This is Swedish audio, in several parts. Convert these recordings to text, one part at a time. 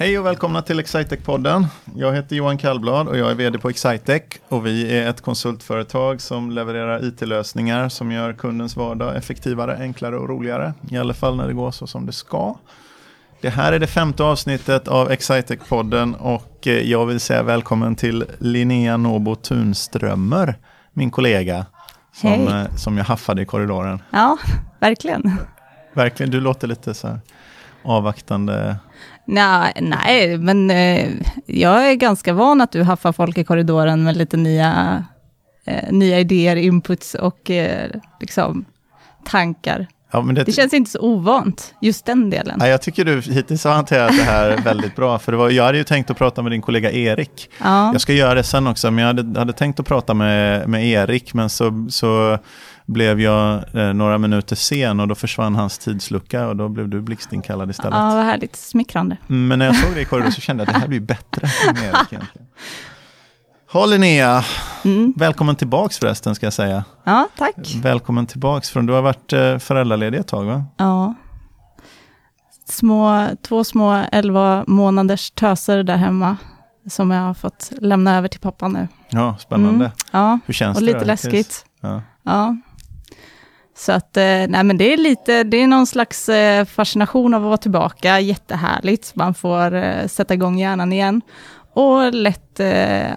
Hej och välkomna till Excitec-podden. Jag heter Johan Kallblad och jag är vd på Excitec. Och vi är ett konsultföretag som levererar it-lösningar som gör kundens vardag effektivare, enklare och roligare. I alla fall när det går så som det ska. Det här är det femte avsnittet av Excitec-podden och eh, jag vill säga välkommen till Linnea Nobo Tunströmer, min kollega, som, Hej. eh, som jag haffade i korridoren. Ja, verkligen. Verkligen, du låter lite så här avvaktande. Nej, nej men eh, jag är ganska van att du haffar folk i korridoren med lite nya, eh, nya idéer, inputs och eh, liksom tankar. Ja, men det, Det känns inte så ovant, just den delen. Nej, jag tycker du hittills har hanterat det här väldigt bra. För det var, jag hade ju tänkt att prata med din kollega Erik. Ja, Jag ska göra det sen också, men jag hade, hade tänkt att prata med, med Erik, men så, så blev jag eh, några minuter sen och då försvann hans tidslucka och då blev du blixtinkallad istället. ja vad härligt, smickrande. Mm, Men när jag såg dig i korridoren så kände jag att det här blir bättre med Erik egentligen. Ha Linnea, Mm. välkommen tillbaks förresten ska jag säga. Ja, tack. Välkommen tillbaks från, du har varit eh, föräldraledig ett tag va? Ja. Små, två små 11 månaders töser där hemma, som jag har fått lämna över till pappa nu. Ja, spännande. Mm. Ja, Hur känns och det? lite då? läskigt. Ja. Ja. Så att, eh, nej men det är lite, det är någon slags eh, fascination av att vara tillbaka, jättehärligt. Man får eh, sätta igång hjärnan igen. Och lätt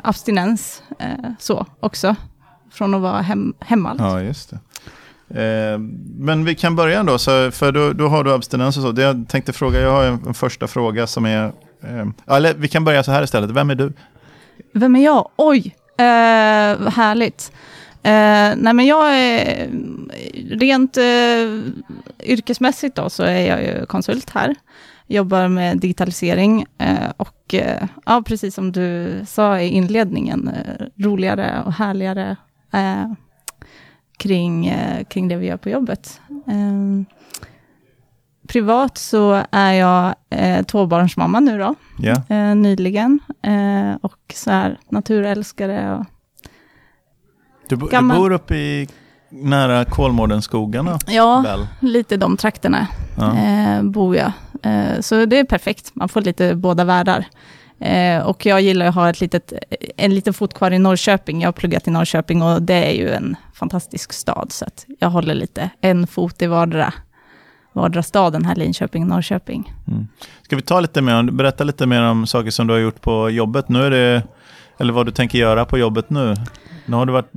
abstinens, så också. Från att vara hem, hemma. Ja, just det. Eh, men vi kan börja då, så, för då, då har du abstinens och så. Det jag tänkte fråga, jag har en, en första fråga som är... Eh, eller vi kan börja så här istället, vem är du? Vem är jag? Oj, eh, härligt. Eh, nej men jag är, rent eh, yrkesmässigt då, så är jag ju konsult här. Jobbar med digitalisering eh, och eh, ja, precis som du sa i inledningen, eh, roligare och härligare eh, kring, kring det vi gör på jobbet. Eh, privat så är jag eh, tvåbarnsmamma nu då eh, nyligen. Och så här naturälskare. Och, du, du Gammal- bor uppe i nära Kolmårdenskogarna ja, väl? lite de trakterna Ja. eh, bor jag. Eh, så det är perfekt, man får lite båda världar. Eh, och jag gillar att ha ett litet, en liten fot kvar i Norrköping. Jag har pluggat i Norrköping och det är ju en fantastisk stad. Så jag håller lite en fot i vardera, vardera staden här, Linköping och Norrköping. Mm. Ska vi ta lite mer berätta lite mer om saker som du har gjort på jobbet. Nu är det, eller vad du tänker göra på jobbet nu. Nu har du varit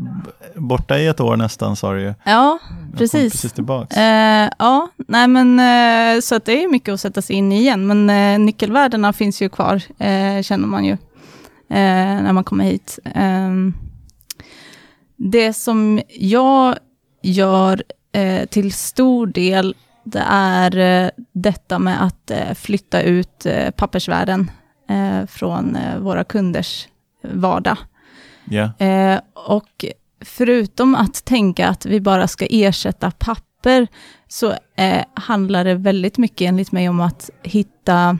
borta i ett år nästan sa du ju. Ja, Jag kom precis. precis tillbaks. Eh, ja, nej men eh, så att det är mycket att sätta sig in i igen, men eh, nyckelvärdena finns ju kvar, eh, känner man ju, eh, när man kommer hit. Ehm, det som jag gör eh, till stor del, det är detta med att flytta ut pappersvärlden eh, från våra kunders vardag. Ja. Eh, och förutom att tänka att vi bara ska ersätta papper, så eh, handlar det väldigt mycket enligt mig om att hitta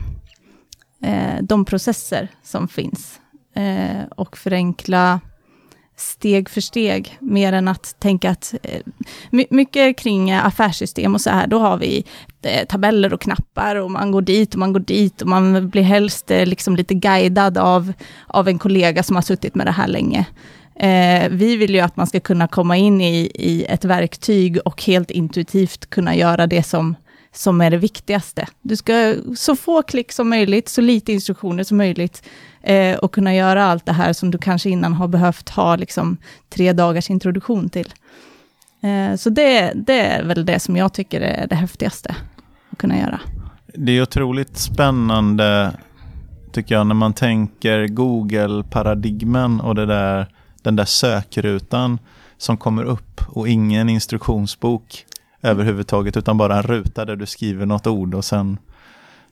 eh, de processer som finns eh, och förenkla steg för steg, mer än att tänka att eh, mycket kring eh, affärssystem och så här, då har vi eh, tabeller och knappar och man går dit och man går dit och man blir helst liksom lite guidad av, av en kollega som har suttit med det här länge. Eh, vi vill ju att man ska kunna komma in i, i ett verktyg och helt intuitivt kunna göra det som, som är det viktigaste. Du ska så få klick som möjligt, så lite instruktioner som möjligt eh, och kunna göra allt det här som du kanske innan har behövt ha liksom, tre dagars introduktion till. Eh, så det, det är väl det som jag tycker är det häftigaste att kunna göra. Det är otroligt spännande, tycker jag, när man tänker Google-paradigmen och det där, den där sökrutan som kommer upp och ingen instruktionsbok överhuvudtaget, utan bara en ruta där du skriver något ord och sen,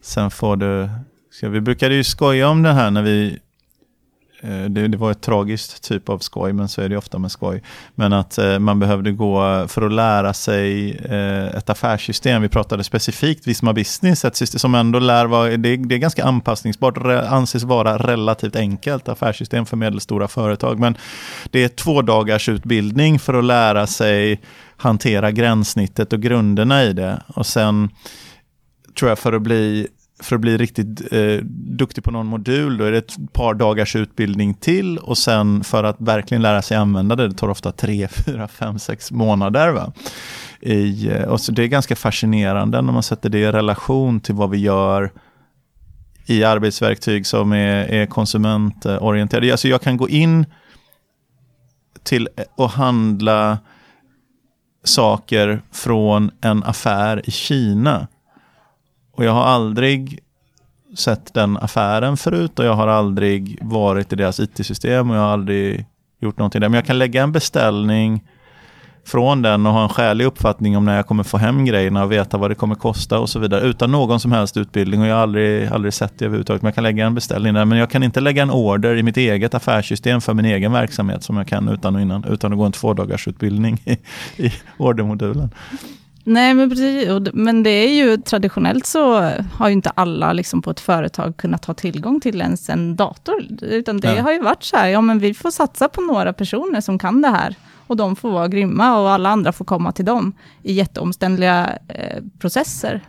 sen får du... Så vi brukade ju skoja om det här när vi Eh, det, det var ett tragiskt typ av skoj, men så är det ofta med skoj. Men att eh, man behövde gå för att lära sig eh, ett affärssystem. Vi pratade specifikt Visma Business, ett system som ändå lär vara, det, det är ganska anpassningsbart, re, anses vara relativt enkelt affärssystem för medelstora företag. Men det är två dagars utbildning för att lära sig hantera gränssnittet och grunderna i det. Och sen tror jag för att bli för att bli riktigt eh, duktig på någon modul, då är det ett par dagars utbildning till och sen för att verkligen lära sig använda det, det tar ofta tre, fyra, fem, sex månader. Va? I, eh, och så det är ganska fascinerande när man sätter det i relation till vad vi gör i arbetsverktyg som är, är konsumentorienterade. Alltså jag kan gå in till eh, och handla saker från en affär i Kina. Och jag har aldrig sett den affären förut och jag har aldrig varit i deras it-system och jag har aldrig gjort någonting där. Men jag kan lägga en beställning från den och ha en skälig uppfattning om när jag kommer få hem grejerna och veta vad det kommer kosta och så vidare. Utan någon som helst utbildning och jag har aldrig, aldrig sett det överhuvudtaget. Men jag kan lägga en beställning där. Men jag kan inte lägga en order i mitt eget affärssystem för min egen verksamhet som jag kan utan och innan. Utan att gå en tvådagarsutbildning i, i ordermodulen. Nej, men precis. Men det är ju traditionellt så har ju inte alla liksom på ett företag kunnat ha tillgång till ens en dator. Utan det ja. har ju varit så här, ja men vi får satsa på några personer som kan det här och de får vara grymma och alla andra får komma till dem i jätteomständliga eh, processer.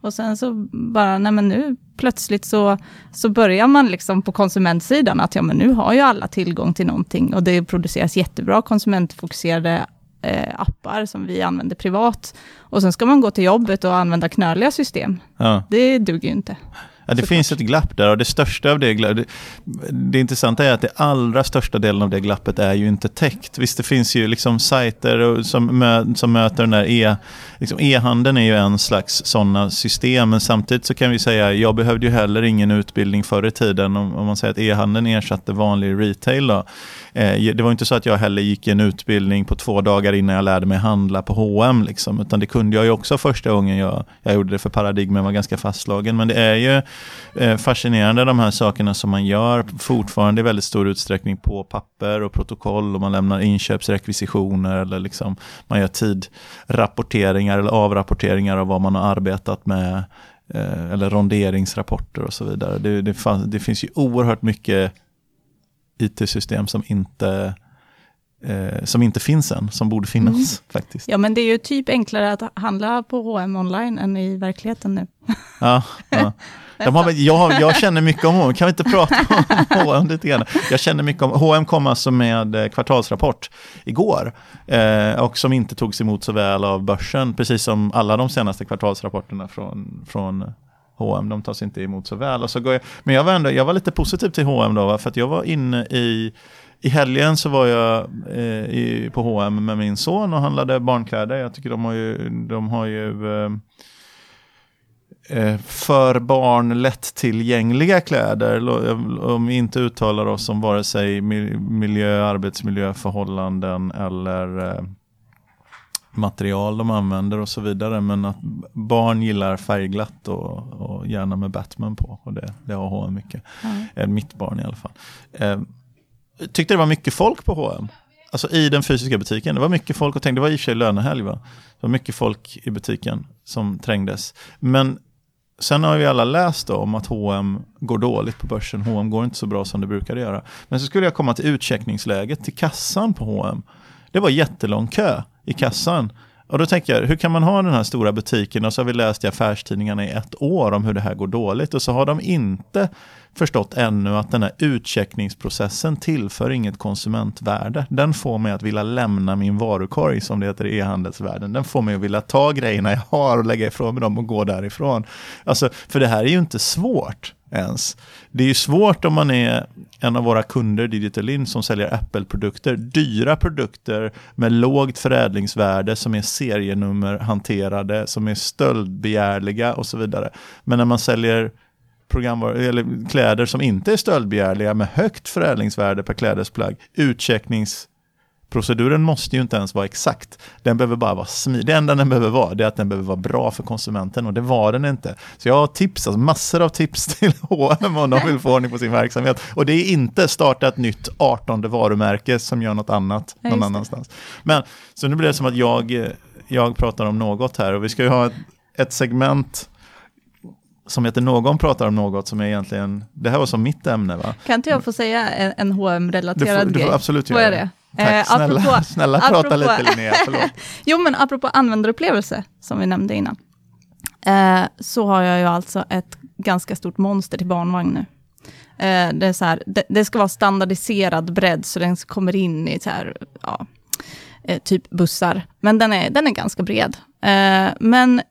Och sen så bara, nej men nu plötsligt så, så börjar man liksom på konsumentsidan att ja men nu har ju alla tillgång till någonting och det produceras jättebra konsumentfokuserade eh, appar som vi använder privat. Och sen ska man gå till jobbet och använda knöliga system. Ja. Det duger ju inte. Ja, det finns ett glapp där och det största av det, det, det intressanta är att det allra största delen av det glappet är ju inte täckt. Visst, det finns ju liksom sajter som, mö, som möter den där e, liksom e-handeln är ju en slags sådana system, men samtidigt så kan vi säga, jag behövde ju heller ingen utbildning förr i tiden, om, om man säger att e-handeln ersatte vanlig retail. Då. Eh, det var inte så att jag heller gick en utbildning på två dagar innan jag lärde mig handla på H&M liksom, utan det kunde jag ju också första gången jag, jag gjorde det för paradigmen var ganska fastslagen. Men det är ju Eh, fascinerande de här sakerna som man gör fortfarande i väldigt stor utsträckning på papper och protokoll och man lämnar inköpsrekvisitioner eller liksom man gör tidrapporteringar eller avrapporteringar av vad man har arbetat med eh, eller ronderingsrapporter och så vidare. Det, det, fanns, det finns ju oerhört mycket it-system som inte eh, som inte finns än, som borde finnas mm. faktiskt. Ja, men det är ju typ enklare att handla på H&M online än i verkligheten nu. Ja, ja. Har, jag, jag känner mycket om H&M, kan vi inte prata om H&M lite grann? Jag känner mycket om, H&M kom alltså med eh, kvartalsrapport igår, eh, och som inte togs emot så väl av börsen, precis som alla de senaste kvartalsrapporterna från, från H&M de tas inte emot så väl. Och så går jag, men jag var, ändå, jag var lite positiv till H&M då, för att jag var inne i i helgen så var jag eh, i, på H&M med min son och handlade barnkläder. Jag tycker de har ju, de har ju eh, eh för barn lättillgängliga kläder. Om vi inte uttalar oss om vare sig miljö, arbetsmiljöförhållanden eller eh, material de använder och så vidare. Men att barn gillar färgglatt och, och gärna med Batman på. Och det, det har H&M mycket. Mm. Mitt barn i alla fall. Tyckte det var mycket folk på H&M. Alltså i den fysiska butiken. Det var mycket folk och tänkte, det var i och för sig lönehelg va? Det var mycket folk i butiken som trängdes. Men sen har vi alla läst om att H&M går dåligt på börsen. H&M går inte så bra som det brukade göra. Men så skulle jag komma till utcheckningsläget, till kassan på H&M. Det var jättelång kö i kassan. Och då tänker jag, hur kan man ha den här stora butiken och så har vi läst i affärstidningarna i ett år om hur det här går dåligt och så har de inte förstått ännu att den här utcheckningsprocessen tillför inget konsumentvärde. Den får mig att vilja lämna min varukorg som det heter i e-handelsvärlden. Den får mig att vilja ta grejerna jag har och lägga ifrån mig dem och gå därifrån. Alltså, för det här är ju inte svårt ens. Det är ju svårt om man är en av våra kunder, Digital som säljer Apple-produkter. Dyra produkter med lågt förädlingsvärde som är serienummerhanterade, som är stöldbegärliga och så vidare. Men när man säljer programvaror, eller kläder som inte är stöldbegärliga med högt förädlingsvärde per klädesplagg, utchecknings Proceduren måste ju inte ens vara exakt. Den behöver bara vara smidig. Det enda den behöver vara det är att den behöver vara bra för konsumenten och det var den inte. Så jag har tips, alltså massor av tips till H&M om de vill få ordning på sin verksamhet. Och det är inte starta ett nytt 18 varumärke som gör något annat någon ja, annanstans. Men så nu blir det som att jag, jag pratar om något här och vi ska ju ha ett, ett segment som heter Någon pratar om något som är egentligen, det här var som mitt ämne va? Kan inte jag få säga en, en H&M-relaterad grej? Du får absolut göra det. Tack, eh, snälla, apropå, snälla prata apropå, lite Linnea, förlåt. jo men apropå användarupplevelse, som vi nämnde innan, eh, så har jag ju alltså ett ganska stort monster till barnvagn nu. Eh, det, är så här, det, det, ska vara standardiserad bredd, så den kommer in i så här, ja, eh, typ bussar. Men den är, den är ganska bred. Eh, men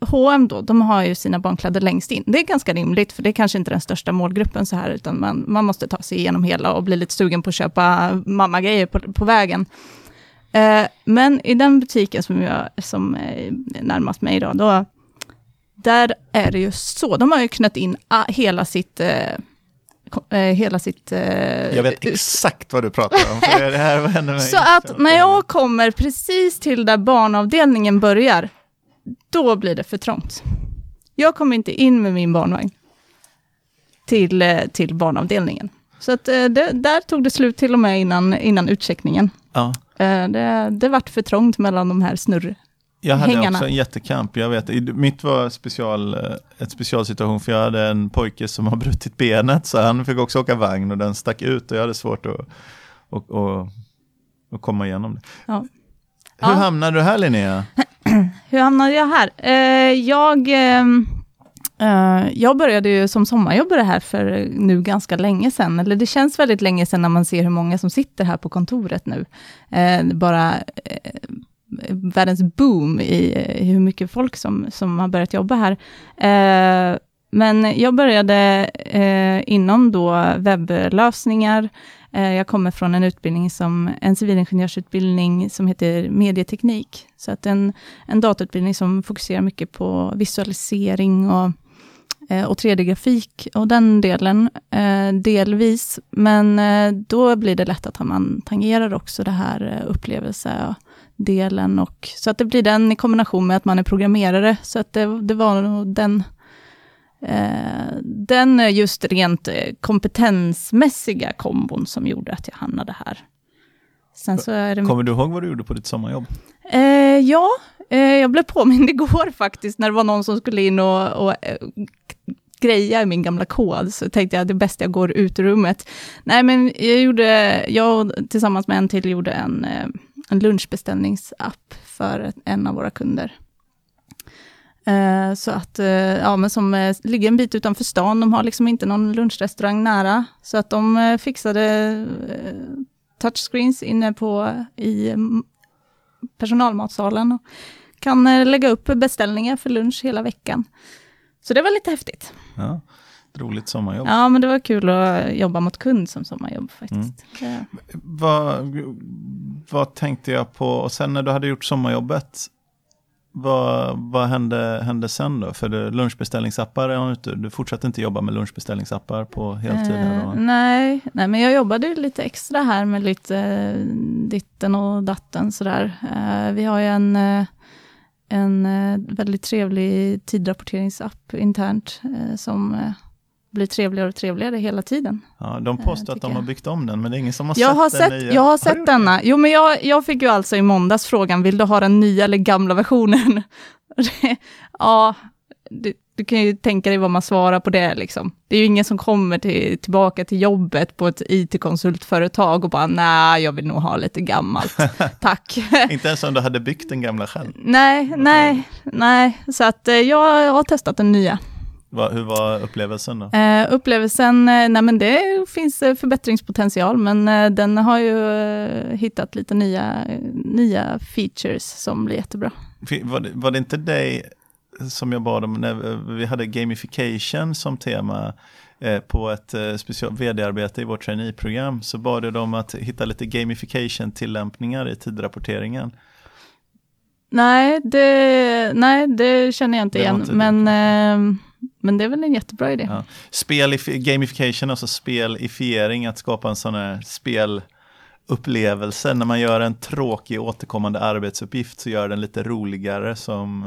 H&M då, de har ju sina barnkläder längst in. Det är ganska rimligt, för det är kanske inte den största målgruppen så här, utan man, man måste ta sig igenom hela och bli lite sugen på att köpa mammagrejer på, på vägen. Eh, men i den butiken som, jag, som är närmast mig då, då, där är det ju så, de har ju knött in hela sitt eh, eh, hela sitt... jag vet exakt vad du pratar om. För det här mig så att när jag kommer precis till där barnavdelningen börjar, då blir det för trångt. Jag kommer inte in med min barnvagn till, till barnavdelningen. Så att det, där tog det slut till och med innan, innan utcheckningen. Ja. Eh, det, det vart för trångt mellan de här snurr jag hade Hängarna. också en jättekamp. Jag vet, mitt var special, eh, ett specialsituation för jag hade en pojke som har brutit benet så han fick också åka vagn och den stack ut och jag hade svårt att, att, att, att komma igenom det. Ja. Hur ja. hamnade du här Linnea? Hur hamnade jag här? Eh, jag ehm, Uh, jag började ju som sommarjobbare här för nu ganska länge sedan, eller det känns väldigt länge sedan när man ser hur många som sitter här på kontoret nu. Uh, bara uh, världens boom i hur mycket folk som, som har börjat jobba här men jag började eh, inom då webblösningar. Eh, jag kommer från en utbildning som, en civilingenjörsutbildning som heter medieteknik. Så att en, en datautbildning som fokuserar mycket på visualisering och Eh, och 3D-grafik och den delen eh, delvis. Men eh, då blir det lätt att man tangerar också det här eh, upplevelsedelen. Och, så att det blir den i kombination med att man är programmerare. Så att det, det var nog den, den just rent kompetensmässiga kombon som gjorde att jag hamnade här. Sen så är det Kommer du ihåg vad du gjorde på ditt sommarjobb? Eh, ja, eh, jag blev påmind igår faktiskt, när det var någon som skulle in och, och eh, greja i min gamla kod, så tänkte jag det är bäst jag går ut ur rummet. Nej, men jag gjorde, jag tillsammans med en till gjorde en, eh, en lunchbeställningsapp för en av våra kunder. Eh, så att, eh, ja men som ligger en bit utanför stan, de har liksom inte någon lunchrestaurang nära, så att de fixade touchscreens inne på i personalmatsalen och kan lägga upp beställningar för lunch hela veckan. Så det var lite häftigt. Ja, roligt sommarjobb. Ja, men det var kul att jobba mot kund som sommarjobb faktiskt. Mm. Vad, vad tänkte jag på, och sen när du hade gjort sommarjobbet, vad, vad hände, hände sen då? För det, lunchbeställningsappar, du, du fortsatte inte jobba med lunchbeställningsappar på heltid? Eh, nej, nej, men jag jobbade lite extra här med lite ditten och datten sådär. Eh, vi har ju en eh, en eh, väldigt trevlig tidrapporteringsapp internt eh, som eh, blir trevligare och trevligare hela tiden. Ja, de påstår att de har byggt om den, men det är ingen som har jag sett har den sett, nya. Jag har sett denna. Jo, men jag, jag fick ju alltså i måndags frågan, vill du ha den nya eller gamla versionen? ja, det, du kan ju tänka dig vad man svarar på det. Liksom. Det är ju ingen som kommer till, tillbaka till jobbet på ett IT-konsultföretag och bara, nej, jag vill nog ha lite gammalt. Tack. Inte ens om du hade byggt den gamla själv? Nej, nej, nej. Så att eh, jag har testat den nya. Va, hur var upplevelsen då? Uh, upplevelsen, uh, nej men det finns uh, förbättringspotential, men den har ju hittat lite nya, nya features som blir jättebra. Var det, var det inte dig som jag bad om när vi hade gamification som tema eh, på ett eh, special vd-arbete i vårt traineeprogram så bad jag dem att hitta lite gamification-tillämpningar i tidrapporteringen. Nej det, nej, det känner jag inte igen, inte men, eh, men det är väl en jättebra idé. Ja. Gamification, alltså spelifiering, att skapa en sån här spel upplevelse. När man gör en tråkig återkommande arbetsuppgift så gör den lite roligare som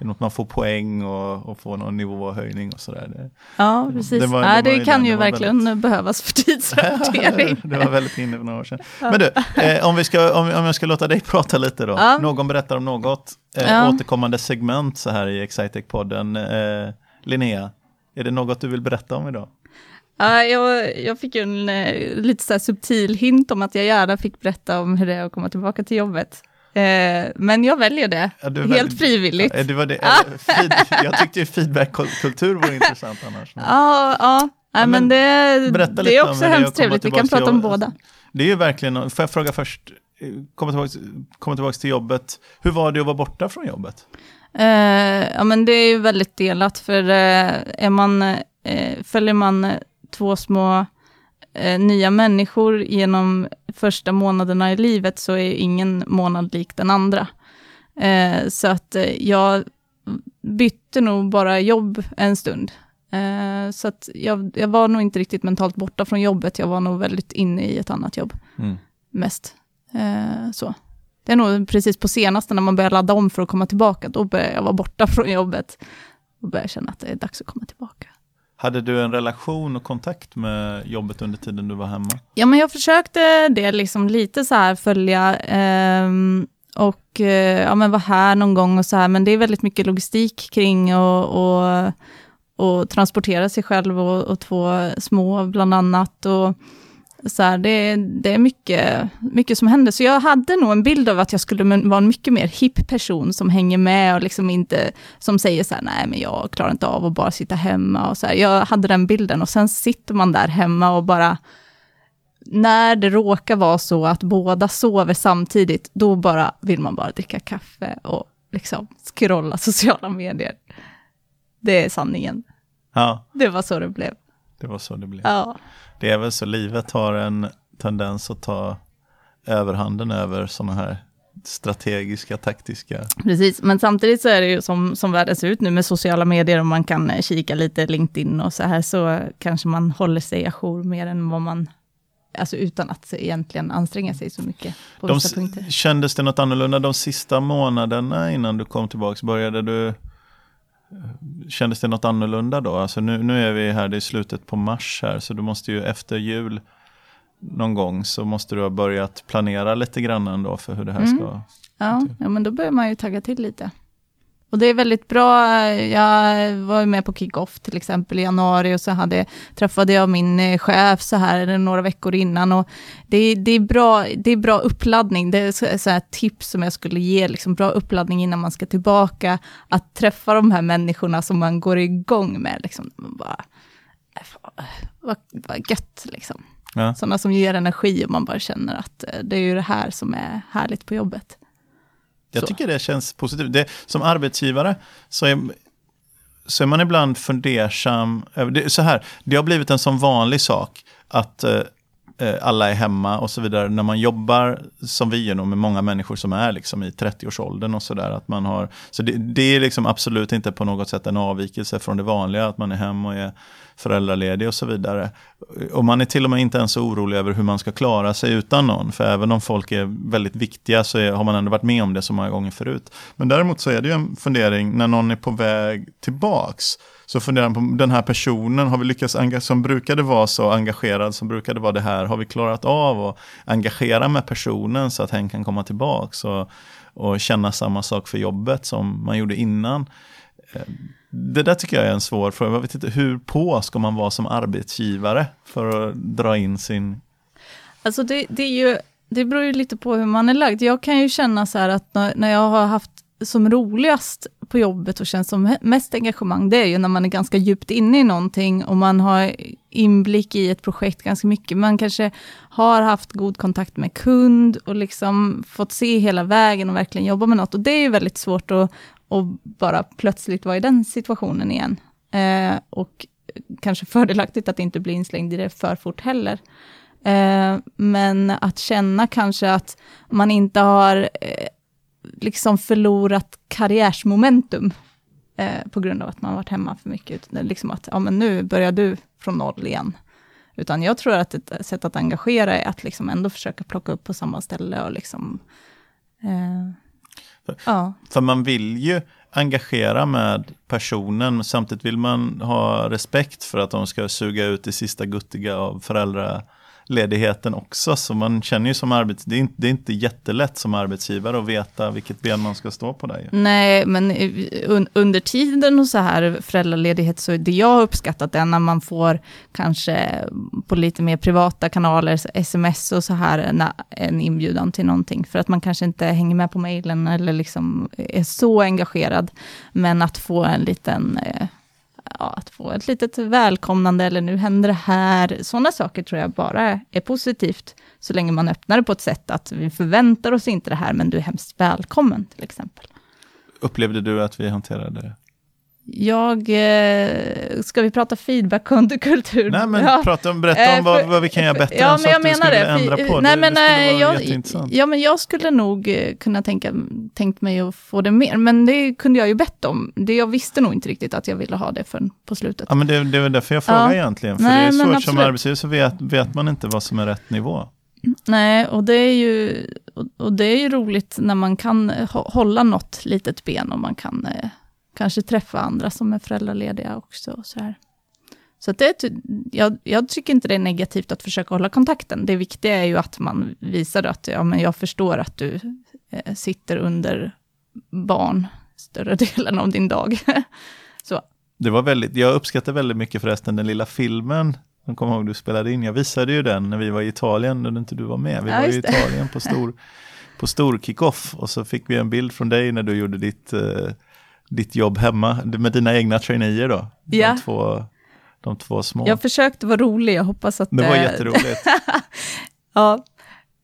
eh, att man får poäng och, och får någon nivåhöjning och sådär. Ja, precis. Det, var, ja, det, det kan ju verkligen väldigt... behövas för tidsrapportering. det var väldigt inne för några år sedan. Men du, eh, om, vi ska, om, om jag ska låta dig prata lite då. Någon berättar om något eh, återkommande segment så här i Excitec-podden. Eh, Linnea, är det något du vill berätta om idag? Ja, jag, jag fick ju en eh, lite så subtil hint om att jag gärna fick berätta om hur det är att komma tillbaka till jobbet. Eh, men jag väljer det, Ja, helt väljer- frivilligt. Ja, det var det, eller, feed, jag tyckte ju feedbackkultur vore intressant annars. men- Ja, ja. Ja, men det, det är också hemskt trevligt. Vi kan prata om båda. Det är ju verkligen, får jag fråga först, eh, komma tillbaka, komma tillbaka till jobbet, hur var det att vara borta från jobbet? Eh, ja, men det är ju väldigt delat, för eh, man, eh, följer man eh, två små eh, nya människor genom första månaderna i livet, så är ingen månad lik den andra. Eh, så att jag bytte nog bara jobb en stund. Så att jag, jag var nog inte riktigt mentalt borta från jobbet, jag var nog väldigt inne i ett annat jobb Mm. mest. Så. Det är nog precis på senaste när man börjar ladda om för att komma tillbaka, då börjar jag vara borta från jobbet och börjar känna att det är dags att komma tillbaka. Hade du en relation och kontakt med jobbet under tiden du var hemma? Ja, men jag försökte det liksom lite så här följa ehm, och eh, ja, men vara här någon gång och så här, men det är väldigt mycket logistik kring och, och, och transportera sig själv och, och två små bland annat. Och, så här, det, det är mycket, mycket som händer. Så jag hade nog en bild av att jag skulle vara en mycket mer hipp person som hänger med och liksom inte, som säger så här, nej men jag klarar inte av att bara sitta hemma och så här. Jag hade den bilden och sen sitter man där hemma och bara, när det råkar vara så att båda sover samtidigt, då bara vill man bara dricka kaffe och liksom scrolla sociala medier. Det är sanningen. Ja, Det var så det blev. det var så det blev. Ja. Det är väl så, livet har en tendens att ta överhanden över sådana här strategiska, taktiska... Precis, men samtidigt så är det ju som, som världen ser ut nu med sociala medier och man kan eh, kika lite LinkedIn och så här, så kanske man håller sig ajour mer än vad man, alltså utan att egentligen anstränga sig så mycket på De, vissa punkter. kändes det något annorlunda de sista månaderna innan du kom tillbaka? Började du... Kändes det något annorlunda då? Alltså nu, nu är vi här, det är slutet på mars här, så du måste ju efter jul någon gång så måste du ha börjat planera lite grann ändå för hur det här Mm. ska... Ja, ja, men då börjar man ju tagga till lite. Och det är väldigt bra, jag var med på kick-off till exempel i januari och så hade, träffade jag min eh, chef så här några veckor innan och det, det, är, bra, det är bra uppladdning, det är så, här tips som jag skulle ge, liksom bra uppladdning innan man ska tillbaka, att träffa de här människorna som man går igång med, liksom, man bara, äh, vad, vad gött liksom. Ja. Sådana som ger energi och man bara känner att eh, det är ju det här som är härligt på jobbet. Jag Så. tycker det känns positivt. Det, som arbetsgivare så är, så är man ibland fundersam. Det, så här, det har blivit en sån vanlig sak att eh, Eh, alla är hemma och så vidare. När man jobbar, som vi gör med många människor som är liksom i 30-årsåldern och sådär. att man har, Så det, det är liksom absolut inte på något sätt en avvikelse från det vanliga, att man är hemma och är föräldraledig och så vidare. Och man är till och med inte ens så orolig över hur man ska klara sig utan någon. För även om folk är väldigt viktiga så är, har man ändå varit med om det så många gånger förut. Men däremot så är det ju en fundering när någon är på väg tillbaks. Så funderar man på den här personen, har vi lyckats, som brukade vara så engagerad, som brukade vara det här, har vi klarat av att engagera med personen så att hen kan komma tillbaks och, och känna samma sak för jobbet som man gjorde innan. Eh, det där tycker jag är en svår fråga. Jag vet inte, hur på ska man vara som arbetsgivare för att dra in sin... Alltså det, det, är ju, det beror ju lite på hur man är lagd. Jag kan ju känna så här att när jag har haft som roligast på jobbet och känns som mest engagemang, det är ju när man är ganska djupt inne i någonting och man har inblick i ett projekt ganska mycket. Man kanske har haft god kontakt med kund och liksom fått se hela vägen och verkligen jobba med något. Och det är ju väldigt svårt att, att bara plötsligt vara i den situationen igen. Eh, och kanske fördelaktigt att inte bli inslängd i det för fort heller. Eh, men att känna kanske att man inte har eh, liksom förlorat karriärsmomentum eh, på grund av att man varit hemma för mycket. Liksom att ja, men nu börjar du från noll igen. Utan jag tror att ett sätt att engagera är att liksom ändå försöka plocka upp på samma ställe och liksom... Eh, ja. För man vill ju engagera med personen, men samtidigt vill man ha respekt för att de ska suga ut det sista guttiga av ledigheten också. Så man känner ju som arbets... Det är, inte, det är inte jättelätt som arbetsgivare att veta vilket ben man ska stå på där. Nej, men un under tiden och så här föräldraledighet så det jag har uppskattat är när man får kanske på lite mer privata kanaler, sms och så här, en, en inbjudan till någonting. För att man kanske inte hänger med på mejlen eller liksom är så engagerad. Men att få en liten eh, ja, att få ett litet välkomnande, eller nu händer det här. Sådana saker tror jag bara är positivt, så länge man öppnar det på ett sätt att vi förväntar oss inte det här, men du är hemskt välkommen, till exempel. Upplevde du att vi hanterade det? Jag, eh, ska vi prata feedback-kultur? Nej, men ja. prata om, berätta om eh, vad, vad, vi kan göra bättre. Ja, men jag menar det. Ändra på. Nej, det, men, det jag, ja, men jag skulle nog eh, kunna tänka tänkt mig att få det mer, men det kunde jag ju bett om. Det jag visste nog inte riktigt att jag ville ha det förrän på slutet. Ja, men det, det var därför jag frågar ja. egentligen. För Nej, det är svårt som arbetsgivare så vet, vet man inte vad som är rätt nivå. Nej, och det är ju, och det är ju roligt när man kan hålla något litet ben och man kan eh, kanske träffa andra som är föräldralediga också. Och så här. Så det, jag, jag, tycker inte det är negativt att försöka hålla kontakten. Det viktiga är ju att man visar att ja, men jag förstår att du eh, sitter under barn större delen av din dag. så. Det var väldigt, jag uppskattar väldigt mycket förresten den lilla filmen jag kommer ihåg du spelade in, jag visade ju den när vi var i Italien, när inte du var med. Vi ja, var i Italien på stor, på stor kick-off och så fick vi en bild från dig när du gjorde ditt eh, ditt jobb hemma med dina egna traineer då? Ja. De, två, de två små. Jag försökte vara rolig, jag hoppas att... Det var äh, jätteroligt. ja.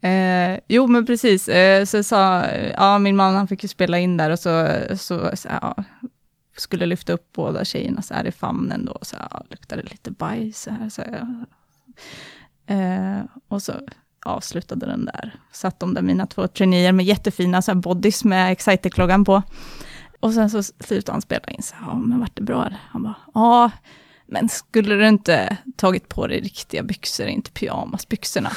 Eh, jo, men precis. Eh, så sa, ja, min man han fick ju spela in där och så, så, så ja, skulle lyfta upp båda tjejerna så här i famnen då, så ja, luktade lite bajs så här. Så, ja. eh, och så avslutade den där. Satt de där, mina två traineer med jättefina så här bodies med Exciter-kloggan på. Och sen så slutade han spela in, så ja men vart det bra? Han bara, ja, men skulle du inte tagit på dig riktiga byxor, inte pyjamasbyxorna?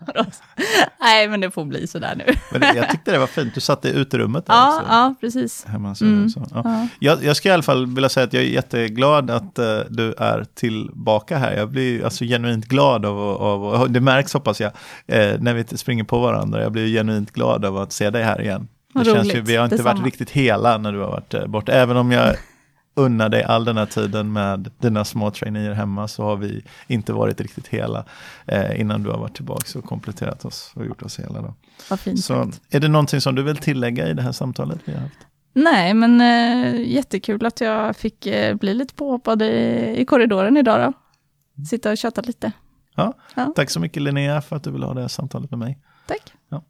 Nej, men det får bli sådär nu. men jag tyckte det var fint, du satt i uterummet där ja, också. Ja, precis. Hemma, så, mm, så. Ja. Ja. Jag, jag ska i alla fall vilja säga att jag är jätteglad att uh, du är tillbaka här. Jag blir alltså genuint glad av, av, av det märks hoppas jag, eh, när vi springer på varandra. Jag blir genuint glad av att se dig här igen. Det känns ju, vi har inte Detsamma. varit riktigt hela när du har varit eh, borta. Även om jag unnar dig all den här tiden med dina små traineer hemma så har vi inte varit riktigt hela eh, innan du har varit tillbaka och kompletterat oss och gjort oss hela. Då. Vad fint så är det någonting som du vill tillägga i det här samtalet vi har haft? Nej, men eh, jättekul att jag fick eh, bli lite påhoppad i, i korridoren idag då. Sitta och köta lite. Ja, ja. Tack så mycket Linnea för att du ville ha det här samtalet med mig. Tack. Ja.